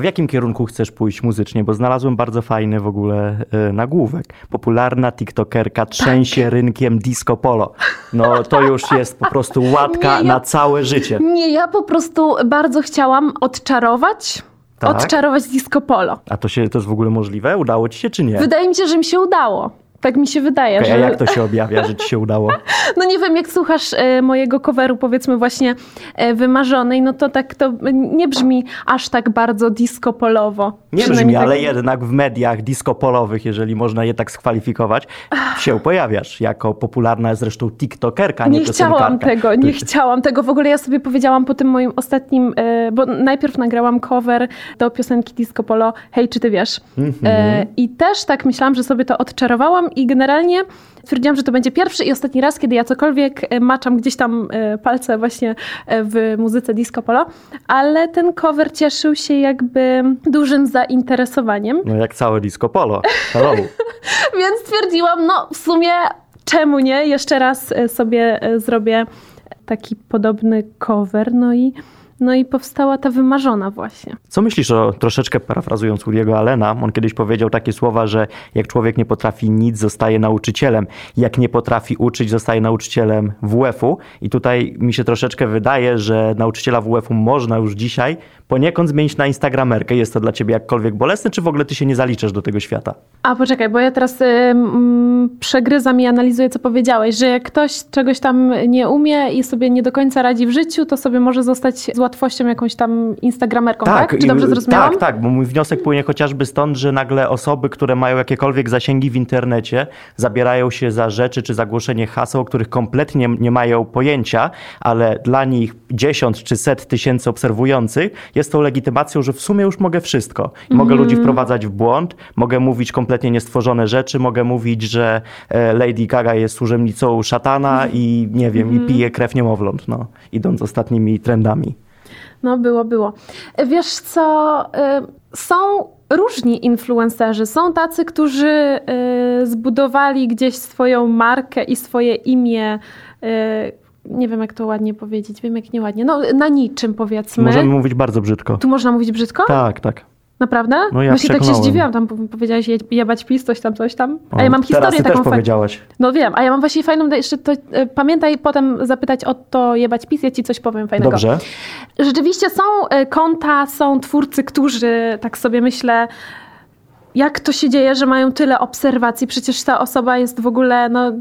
W jakim kierunku chcesz pójść muzycznie? Bo znalazłem bardzo fajny w ogóle y, nagłówek. Popularna tiktokerka trzęsie Tak. rynkiem disco polo. No to już jest po prostu łatka Nie, ja- na całe życie. Nie, ja po prostu bardzo chciałam odczarować, Tak? odczarować disco polo. A to, się, to jest w ogóle możliwe? Udało ci się czy nie? Wydaje mi się, że mi się udało. Tak mi się wydaje, Okej, że... A jak to się objawia, że ci się udało? No nie wiem, jak słuchasz e, mojego coveru, powiedzmy właśnie e, wymarzonej, no to tak to nie brzmi aż tak bardzo disco polowo. Nie brzmi, tak- ale jednak w mediach disco polowych, jeżeli można je tak skwalifikować, się pojawiasz jako popularna zresztą tiktokerka, nie, Nie chciałam tego, nie chciałam tego. W ogóle ja sobie powiedziałam po tym moim ostatnim, e, bo najpierw nagrałam cover do piosenki Disco Polo, hej, czy ty wiesz? E, I też tak myślałam, że sobie to odczarowałam i generalnie stwierdziłam, że to będzie pierwszy i ostatni raz, kiedy ja cokolwiek e, maczam gdzieś tam e, palce właśnie e, w muzyce Disco Polo, ale ten cover cieszył się jakby dużym zainteresowaniem. No jak całe disco polo. Hello. Więc stwierdziłam, no w sumie czemu nie? Jeszcze raz sobie zrobię taki podobny cover, no i, no i powstała ta wymarzona właśnie. Co myślisz o, troszeczkę parafrazując Woody'ego Allena, on kiedyś powiedział takie słowa, że jak człowiek nie potrafi nic, zostaje nauczycielem. Jak nie potrafi uczyć, zostaje nauczycielem WF-u. I tutaj mi się troszeczkę wydaje, że nauczyciela WF-u można już dzisiaj poniekąd zmienić na instagramerkę. Jest to dla ciebie jakkolwiek bolesne, czy w ogóle ty się nie zaliczasz do tego świata? A poczekaj, bo ja teraz y, mm, przegryzam i analizuję, co powiedziałeś, że jak ktoś czegoś tam nie umie i sobie nie do końca radzi w życiu, to sobie może zostać z łatwością jakąś tam instagramerką, tak? Czy i- dobrze zrozumiałam? Tak, tak, bo mój wniosek płynie chociażby stąd, że nagle osoby, które mają jakiekolwiek zasięgi w internecie, zabierają się za rzeczy czy za głoszenie haseł, o których kompletnie nie mają pojęcia, ale dla nich 10 czy set tysięcy obserwujących jest tą legitymacją, że w sumie już mogę wszystko. I Mogę Mhm. ludzi wprowadzać w błąd, mogę mówić kompletnie niestworzone rzeczy, mogę mówić, że e, Lady Gaga jest służebnicą szatana i nie wiem, Mhm. i pije krew niemowląt, no, idąc ostatnimi trendami. No było, było. Wiesz co, y, są różni influencerzy. Są tacy, którzy zbudowali gdzieś swoją markę i swoje imię. Nie wiem, jak to ładnie powiedzieć. Wiem, jak nieładnie. No, na niczym powiedzmy. Możemy mówić bardzo brzydko. Tu można mówić brzydko? Tak, tak. Naprawdę? No ja się tak się zdziwiłam. Tam po- powiedziałeś je- jebać pis, coś tam, coś tam. A ja mam teraz historię ty taką też fa- powiedziałaś. No wiem, a ja mam właśnie fajną, jeszcze to, y, pamiętaj potem zapytać o to jebać pis, ja ci coś powiem fajnego. Dobrze. Rzeczywiście są e, konta, są twórcy, którzy tak sobie myślę, jak to się dzieje, że mają tyle obserwacji? Przecież ta osoba jest w ogóle, no,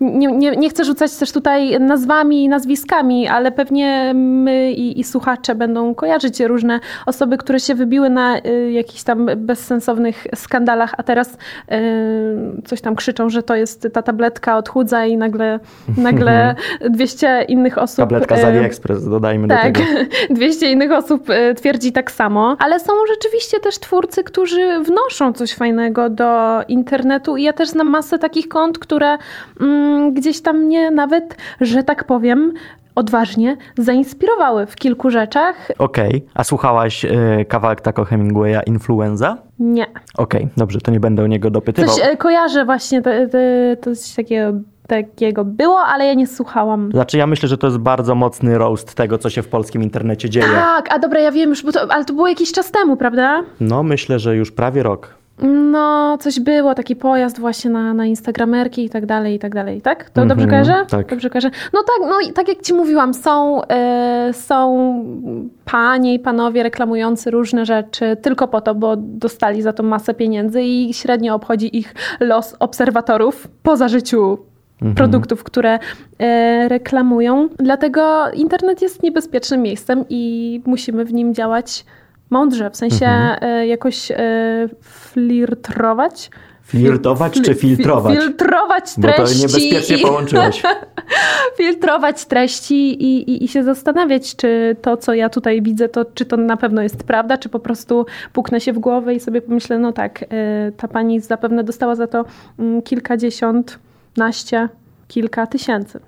nie, nie, nie chcę rzucać też tutaj nazwami i nazwiskami, ale pewnie my i, i słuchacze będą kojarzyć różne osoby, które się wybiły na y, jakichś tam bezsensownych skandalach, a teraz y, coś tam krzyczą, że to jest ta tabletka odchudza i nagle, nagle 200 innych osób... Tabletka z y, AliExpress, dodajmy tak, do tego. 200 innych osób e, twierdzi tak samo, ale są rzeczywiście też twórcy, którzy wnoszą coś fajnego do internetu i ja też znam masę takich kont, które mm, gdzieś tam mnie nawet, że tak powiem, odważnie zainspirowały w kilku rzeczach. Okej, a słuchałaś e, kawałek Taco Hemingwaya Influenza? Nie. Okej, dobrze, to nie będę o niego dopytywał. Coś e, kojarzę właśnie, to, to, to coś takiego, takiego było, ale ja nie słuchałam. Znaczy ja myślę, że to jest bardzo mocny roast tego, co się w polskim internecie dzieje. Tak, a dobra, ja wiem już, bo to, ale to było jakiś czas temu, prawda? No myślę, że już prawie rok. No, coś było, taki pojazd właśnie na, na Instagramerki i tak dalej, i tak dalej, tak? To Mhm, dobrze kojarzę? tak. Dobrze kojarzę. No tak, no i tak jak ci mówiłam, są, e, są panie i panowie reklamujący różne rzeczy tylko po to, bo dostali za to masę pieniędzy i średnio obchodzi ich los obserwatorów poza życiu Mhm. produktów, które e, reklamują. Dlatego internet jest niebezpiecznym miejscem i musimy w nim działać mądrze, w sensie Mhm. e, jakoś e. Flirtować Fil- czy filtrować? Filtrować Bo to treści. niebezpiecznie i- połączyłeś. filtrować treści i, i, i się zastanawiać, czy to, co ja tutaj widzę, to czy to na pewno jest prawda, czy po prostu puknę się w głowę i sobie pomyślę, no tak, y, ta pani zapewne dostała za to mm, kilkadziesiąt, naście, kilka tysięcy.